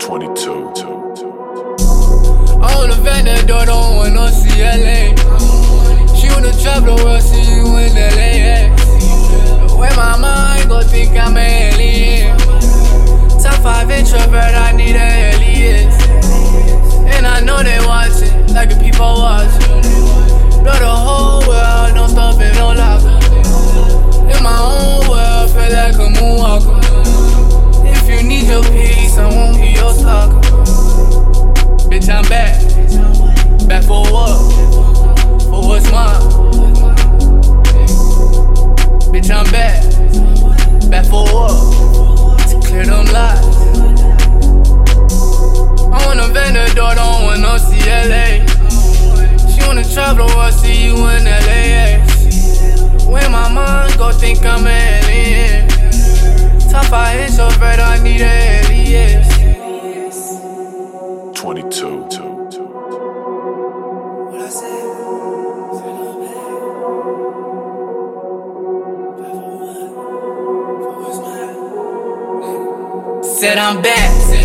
22. On the vendor, don't want no CLA. love the see you in When my mind go, think I'm an alien. Top I hit so I need alias. 22. Said I'm back.